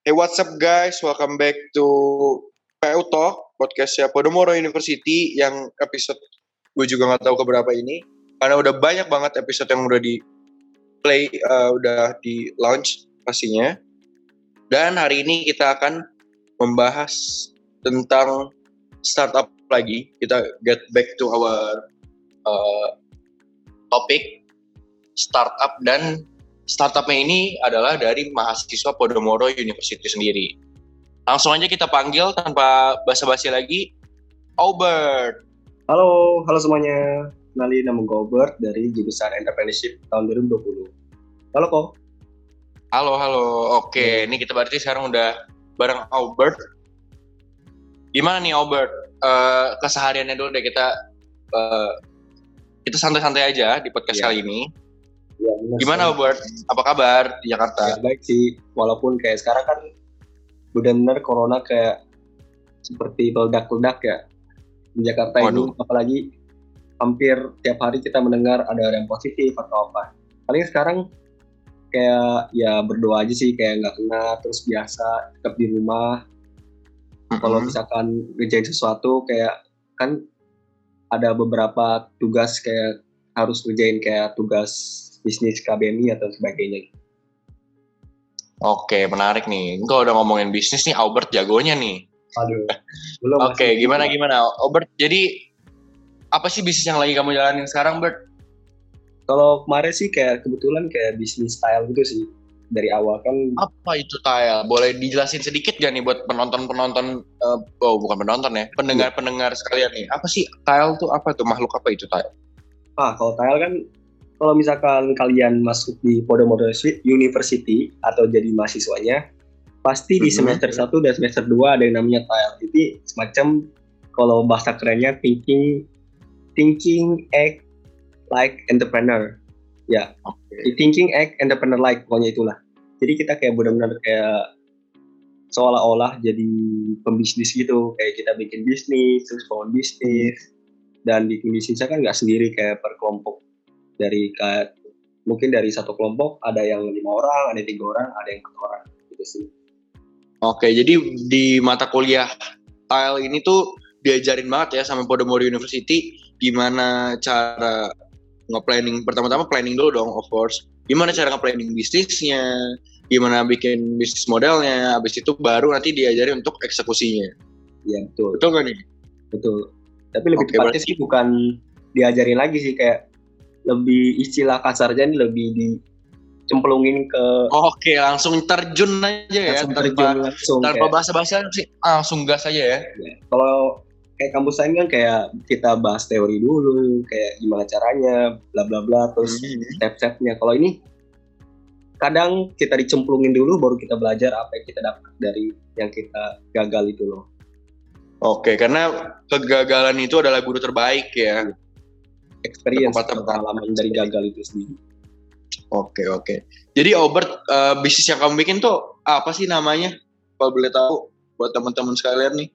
Hey what's up guys, welcome back to PU Talk, podcastnya Podomoro University yang episode gue juga nggak tahu keberapa ini karena udah banyak banget episode yang udah di play, uh, udah di launch pastinya. Dan hari ini kita akan membahas tentang startup lagi. Kita get back to our uh, topik startup dan startupnya ini adalah dari mahasiswa Podomoro University sendiri. Langsung aja kita panggil tanpa basa-basi lagi, Albert. Halo, halo semuanya. Kenali nama gue Albert dari jurusan Entrepreneurship tahun 2020. Halo kok. Halo, halo. Oke, ini kita berarti sekarang udah bareng Albert. Gimana nih Albert? Uh, kesehariannya dulu deh kita uh, kita santai-santai aja di podcast Iya. kali ini. Ya, Gimana Albert? Apa kabar di Jakarta? Ya, baik sih. Walaupun kayak sekarang kan benar-benar corona kayak seperti meledak-ledak ya di Jakarta Waduh. ini. Apalagi hampir tiap hari kita mendengar ada yang positif atau apa. Paling sekarang kayak ya berdoa aja sih kayak nggak kena terus biasa tetap di rumah kalau Mm-mm. misalkan ngerjain sesuatu kayak kan ada beberapa tugas kayak harus ngerjain kayak tugas bisnis KBMI atau sebagainya. Oke, menarik nih. Kalau udah ngomongin bisnis nih, Albert jagonya nih. Aduh, belum. Oke, masih- gimana gimana, Albert? Jadi apa sih bisnis yang lagi kamu jalanin sekarang, Bert? Kalau kemarin sih kayak kebetulan kayak bisnis style gitu sih dari awal kan. Apa itu Tile? Boleh dijelasin sedikit gak nih buat penonton-penonton? eh, oh, bukan penonton ya, pendengar-pendengar sekalian nih. Apa sih Tile tuh apa tuh makhluk apa itu Tile? Ah, kalau style kan kalau misalkan kalian masuk di Podomoro University atau jadi mahasiswanya, pasti di Mhm. semester 1 dan semester 2 ada yang namanya tile. Jadi semacam kalau bahasa kerennya thinking thinking act like entrepreneur. Ya, Oke. thinking act entrepreneur like pokoknya itulah. Jadi kita kayak benar-benar kayak seolah-olah jadi pembisnis gitu, kayak kita bikin bisnis, terus bangun bisnis, dan bikin bisnisnya kan nggak sendiri kayak per kelompok dari kayak mungkin dari satu kelompok ada yang lima orang, ada tiga orang, ada yang empat orang gitu sih. Oke, jadi di mata kuliah Tile ini tuh diajarin banget ya sama Podomoro University gimana cara nge-planning pertama-tama planning dulu dong of course. Gimana cara nge-planning bisnisnya, gimana bikin bisnis modelnya, habis itu baru nanti diajarin untuk eksekusinya. Iya betul, Betul nggak nih? betul. Tapi lebih Oke, tepatnya sih bukan diajarin lagi sih kayak lebih istilah kasarnya ini lebih dicemplungin ke Oke, langsung terjun aja ya, langsung tanpa, terjun langsung tanpa kayak- bahasa-bahasa sih, langsung gas aja ya. kalau kayak kampus lain kan kayak kita bahas teori dulu kayak gimana caranya bla bla bla terus Hmm. step-stepnya kalau ini kadang kita dicemplungin dulu baru kita belajar apa yang kita dapat dari yang kita gagal itu loh Oke, karena kegagalan itu adalah guru terbaik ya. Experience pengalaman dari gagal itu sendiri Oke oke. Jadi Albert eh, bisnis yang kamu bikin tuh apa sih namanya? Kalau boleh tahu buat teman-teman sekalian nih.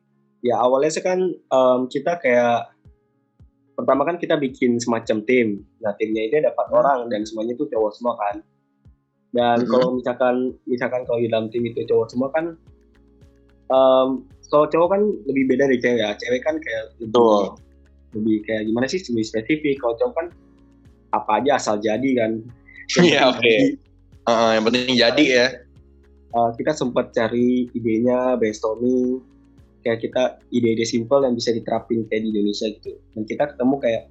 ya awalnya sih kan em, kita kayak pertama kan kita bikin semacam tim nah timnya itu ada empat orang dan semuanya itu cowok semua kan dan Mhm. kalau misalkan misalkan kalau di dalam tim itu cowok semua kan em, kalau cowok kan lebih beda dari cewek ya cewek kan kayak lebih. Lebih kayak gimana sih? Lebih spesifik. Kalau cowok kan apa aja asal jadi kan. Iya, oke. Eh, yang penting jadi ya. uh, kita sempat cari idenya brainstorming. Kayak kita ide-ide simple yang bisa diterapin kayak di Indonesia gitu. Dan kita ketemu kayak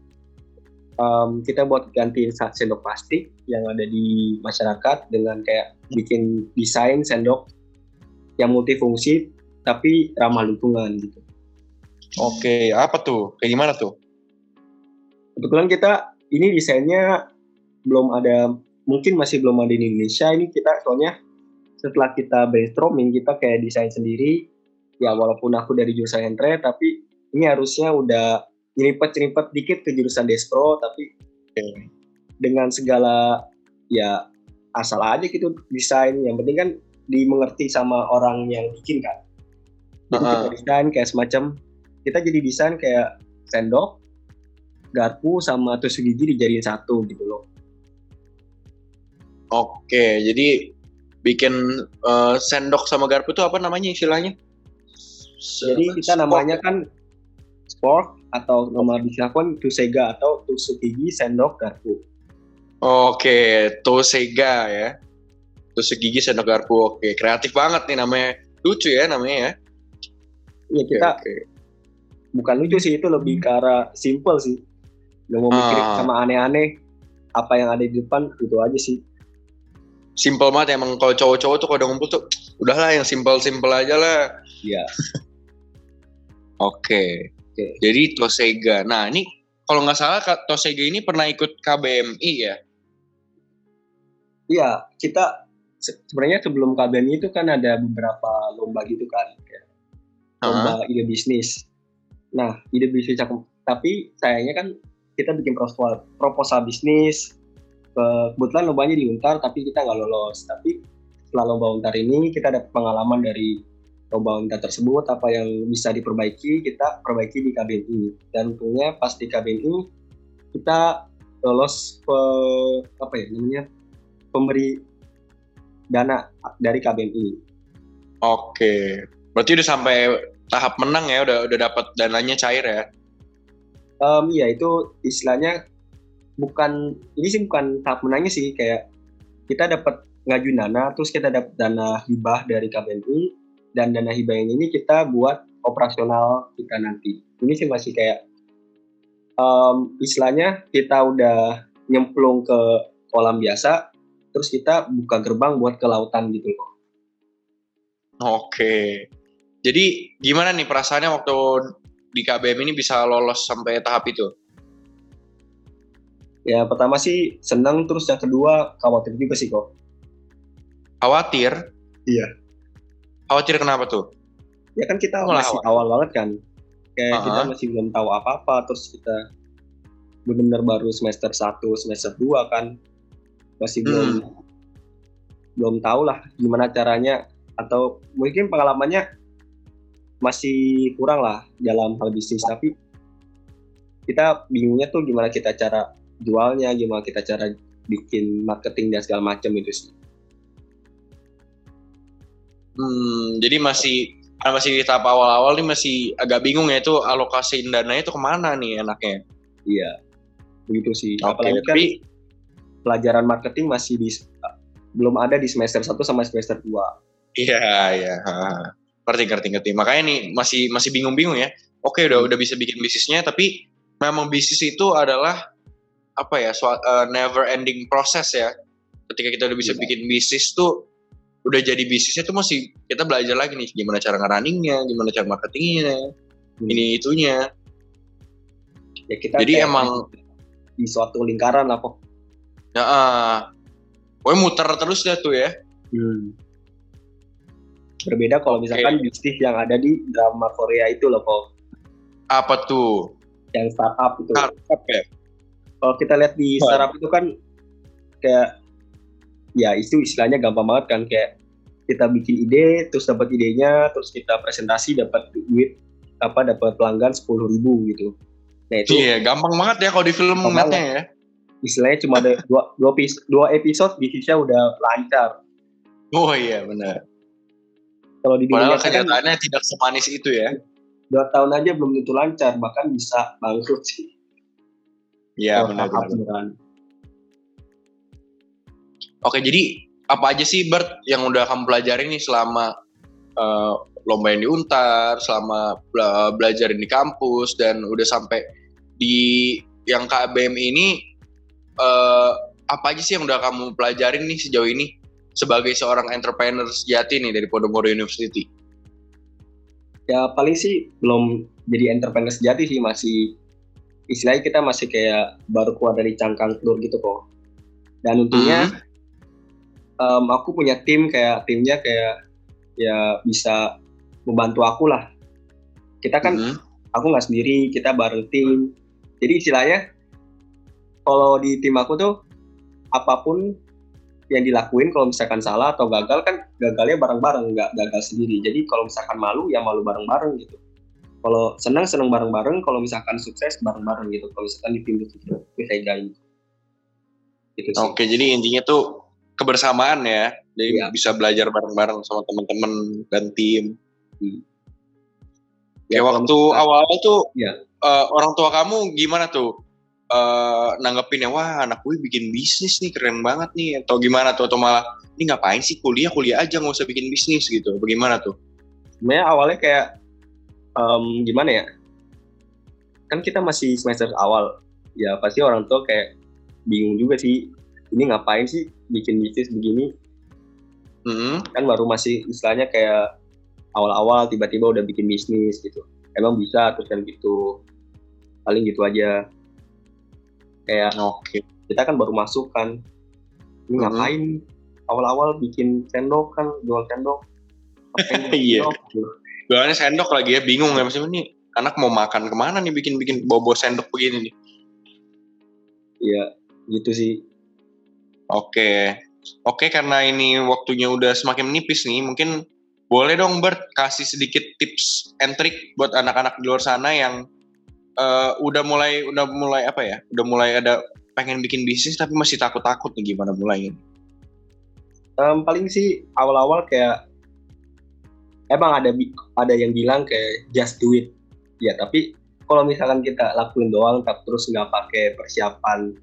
um, kita buat gantiin sendok plastik yang ada di masyarakat dengan kayak bikin desain sendok yang multifungsi tapi ramah lingkungan gitu Oke, apa tuh? Kayak gimana tuh? kebetulan kita ini desainnya belum ada mungkin masih belum ada di Indonesia ini kita soalnya setelah kita brainstorming kita kayak desain sendiri ya walaupun aku dari jurusan entre tapi ini harusnya udah nyeripet-nyeripet dikit ke jurusan Despro tapi dengan segala ya asal aja gitu desain yang penting kan dimengerti sama orang yang bikin kan Jadi kita Heeh. desain kayak semacam kita jadi desain kayak sendok garpu sama tusuk gigi dijadiin satu gitu loh Oke, jadi bikin uh, sendok sama garpu itu apa namanya istilahnya? Jadi kita namanya kan sport atau nama pun tusega atau tusuk gigi sendok garpu. Oke, tusega ya. Tusuk gigi sendok garpu. Oke, kreatif banget nih namanya. Lucu ya namanya ya. Iya kita okay, bukan lucu sih itu lebih ke arah simple sih. Gak mau mikir ah. sama aneh-aneh apa yang ada di depan itu aja sih simple banget emang kalau cowok-cowok tuh kalau udah ngumpul tuh udahlah yang simple-simple aja lah. Iya. Oke. Okay. Okay. Jadi Tosega. Nah ini kalau nggak salah Tosega ini pernah ikut KBMI ya? Iya, kita sebenarnya sebelum KBMI itu kan ada beberapa lomba gitu kan, lomba uh-huh. ide bisnis. Nah, ide bisnis tapi sayangnya kan kita bikin proposal, proposal bisnis, kebetulan lombanya di Untar tapi kita nggak lolos. Tapi setelah lomba Untar ini kita dapat pengalaman dari lomba Untar tersebut apa yang bisa diperbaiki kita perbaiki di KBNI dan tentunya pas di KBNI kita lolos ke apa ya namanya pemberi dana dari KBNI. Oke, berarti udah sampai tahap menang ya, udah udah dapat dananya cair ya? Um, iya itu istilahnya bukan ini sih bukan tahap menangnya sih kayak kita dapat ngajuin dana terus kita dapat dana hibah dari KBNI dan dana hibah ini kita buat operasional kita nanti. Ini sih masih kayak um, istilahnya kita udah nyemplung ke kolam biasa terus kita buka gerbang buat ke lautan gitu loh. Oke jadi gimana nih perasaannya waktu di KBM ini bisa lolos sampai tahap itu Ya pertama sih senang terus yang kedua khawatir juga sih kok. Khawatir? Iya. Khawatir kenapa tuh? Ya kan kita Malah masih awal banget kan. Kayak uh -huh. kita masih belum tahu apa-apa terus kita benar-benar baru semester 1, semester 2 kan. Masih hmm. belum belum tahu lah gimana caranya atau mungkin pengalamannya masih kurang lah dalam hal bisnis tapi kita bingungnya tuh gimana kita cara jualnya gimana kita cara bikin marketing dan segala macam itu sih. Hmm, jadi masih masih di tahap awal-awal nih masih agak bingung ya itu alokasi dananya itu ke mana nih enaknya? Iya begitu sih. Okay, apalagi kan tapi, pelajaran marketing masih di belum ada di semester 1 sama semester 2 iya iya ngerti ngerti ngerti makanya nih masih masih bingung-bingung ya oke udah hmm. udah bisa bikin bisnisnya tapi memang bisnis itu adalah apa ya so, uh, never ending proses ya ketika kita udah bisa yeah. bikin bisnis tuh udah jadi bisnisnya tuh masih kita belajar lagi nih gimana cara ngerunningnya gimana cara marketingnya hmm. ini itunya ya kita jadi emang di suatu lingkaran lah kok ya uh, Pokoknya muter terus ya tuh ya hmm. Berbeda kalau misalkan okay. bisnis yang ada di drama Korea itu loh kok apa tuh? Yang startup itu. Startup ya? Kalau kita lihat di startup itu kan kayak ya itu istilahnya gampang banget kan kayak kita bikin ide terus dapat idenya terus kita presentasi dapat duit apa dapat pelanggan sepuluh ribu gitu. Nah itu iya gampang banget ya kalau di film ngeliatnya ya. Istilahnya cuma ada dua, dua, dua episode bisnisnya udah lancar. Oh iya benar kalau di dunia kenyataannya kan, tidak semanis itu ya. Dua tahun aja belum tentu lancar bahkan bisa bangkrut sih. Iya benar Oke jadi apa aja sih Bert yang udah kamu pelajari nih selama uh, lomba yang di Untar, selama belajar di kampus dan udah sampai di yang KBM ini uh, apa aja sih yang udah kamu pelajarin nih sejauh ini sebagai seorang entrepreneur sejati nih dari Podomoro University? Ya paling sih belum jadi entrepreneur sejati sih masih istilahnya kita masih kayak baru keluar dari cangkang telur gitu kok dan untungnya hmm. um, aku punya tim kayak timnya kayak ya bisa membantu aku lah kita kan hmm. aku nggak sendiri kita bareng tim jadi istilahnya kalau di tim aku tuh apa pun yang dilakuin kalau misalkan salah atau gagal kan gagalnya bareng-bareng nggak gagal sendiri jadi kalau misalkan malu ya malu bareng-bareng gitu kalau senang senang bareng-bareng kalau misalkan sukses bareng-bareng gitu kalau misalkan di tim itu bisa gain gitu sih. oke jadi intinya tuh kebersamaan ya. Jadi Iya. bisa belajar bareng-bareng sama teman-teman dan tim. Ya, Kayak kalau waktu misalkan- awal tuh Iya. eh, orang tua kamu gimana tuh? Eh nanggepinnya wah anak gue bikin bisnis nih keren banget nih. Atau gimana tuh atau malah ini ngapain sih kuliah kuliah aja nggak usah bikin bisnis gitu. Bagaimana tuh? Sebenarnya awalnya kayak em, gimana ya? Kan kita masih semester awal. Ya pasti orang tua kayak bingung juga sih ini ngapain sih bikin bisnis begini? Hmm, kan baru masih istilahnya kayak awal-awal tiba-tiba udah bikin bisnis gitu. Emang bisa terus kan gitu. Paling gitu aja kayak oke kita kan baru masuk kan. Ini Mhm. ngapain awal-awal bikin sendok kan jual sendok? Iya. Jualannya sendok lagi ya bingung ya maksudnya nih anak mau makan ke mana nih bikin bikin bobo sendok begini nih? Iya gitu sih. Oke, oke karena ini waktunya udah semakin menipis nih, mungkin boleh dong Bert kasih sedikit tips and trick buat anak-anak di luar sana yang eh, udah mulai udah mulai apa ya, udah mulai ada pengen bikin bisnis tapi masih takut-takut nih gimana mulainya. Em, paling sih awal-awal kayak emang ada ada yang bilang kayak just do it ya tapi kalau misalkan kita lakuin doang tapi terus nggak pakai persiapan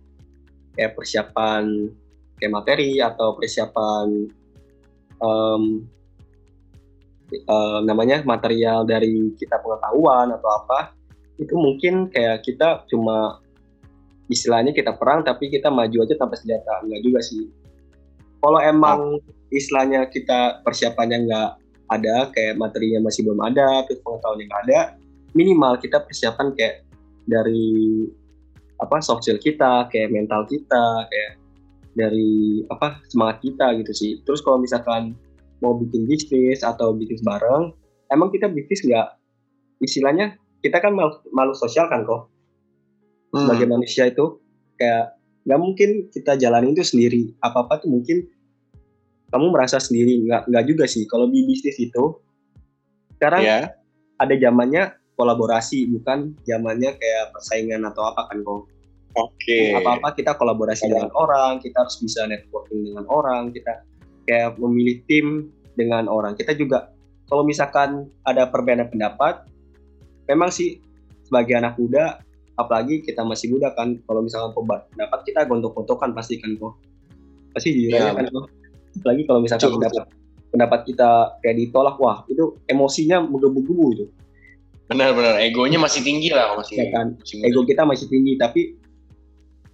kayak persiapan kayak materi atau persiapan em, eh, namanya material dari kita pengetahuan atau apa itu mungkin kayak kita cuma istilahnya kita perang tapi kita maju aja tanpa senjata. Enggak juga sih. Kalau emang istilahnya kita persiapannya nggak ada kayak materinya masih belum ada terus pengetahuannya nggak ada minimal kita persiapan kayak dari apa soft skill kita kayak mental kita kayak dari apa semangat kita gitu sih. Terus kalau misalkan mau bikin bisnis atau bisnis bareng emang kita bisnis nggak istilahnya kita kan malu, malu sosial kan kok. Hmm, sebagai manusia itu kayak nggak mungkin kita jalanin itu sendiri. Apa apa tuh mungkin kamu merasa sendiri. Nggak nggak juga sih. Kalau di bisnis itu sekarang ya, ada zamannya kolaborasi bukan zamannya kayak persaingan atau apa kan kok. Oke. apa apa kita kolaborasi Iya. dengan orang kita harus bisa networking dengan orang kita kayak memilih tim dengan orang. Kita juga kalau misalkan ada perbedaan pendapat memang sih sebagai anak muda apalagi kita masih muda kan kalau misalkan pendapat kita gontok-gontokan pasti kan kok pasti jujur aja kan kok apalagi kalau misalkan Betul, pendapat pendapat kita kayak ditolak wah itu emosinya menggebu-gebu itu. Benar-benar egonya masih tinggi lah masih. ya kan? masih muda. ego kita masih tinggi tapi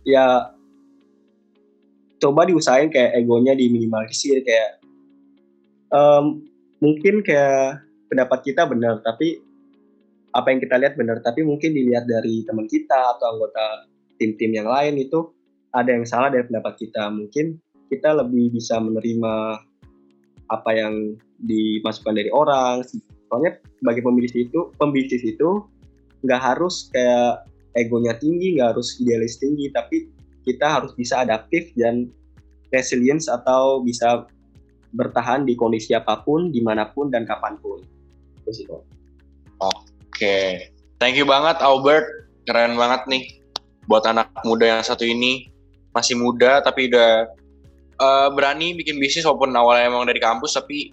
ya coba diusahain kayak egonya diminimalisir kayak em, mungkin kayak pendapat kita benar tapi apa yang kita lihat benar tapi mungkin dilihat dari teman kita atau anggota tim-tim yang lain itu ada yang salah dari pendapat kita. Mungkin kita lebih bisa menerima apa yang dimasukkan dari orang. Soalnya sebagai pembisnis itu pembisnis itu nggak harus kayak egonya tinggi nggak harus idealis tinggi tapi kita harus bisa adaptif dan resilience atau bisa bertahan di kondisi apa pun di mana pun dan kapan pun. Itu sih. Oke, thank you banget Albert, keren banget nih. Buat anak muda yang satu ini. Masih muda tapi udah eh, berani bikin bisnis walaupun awalnya emang dari kampus tapi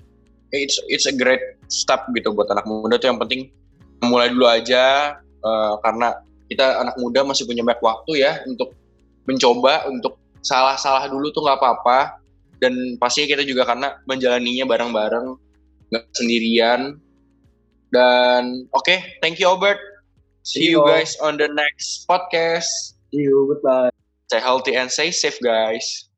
it's it's a great step gitu buat anak muda tuh. Yang penting mulai dulu aja eh, karena kita anak muda masih punya banyak waktu ya untuk mencoba untuk salah-salah dulu tuh nggak apa-apa. Dan pastinya kita juga karena menjalaninya bareng-bareng nggak sendirian dan oke thank you Albert. See you Yo. guys on the next podcast. See you goodbye. Stay healthy and stay safe guys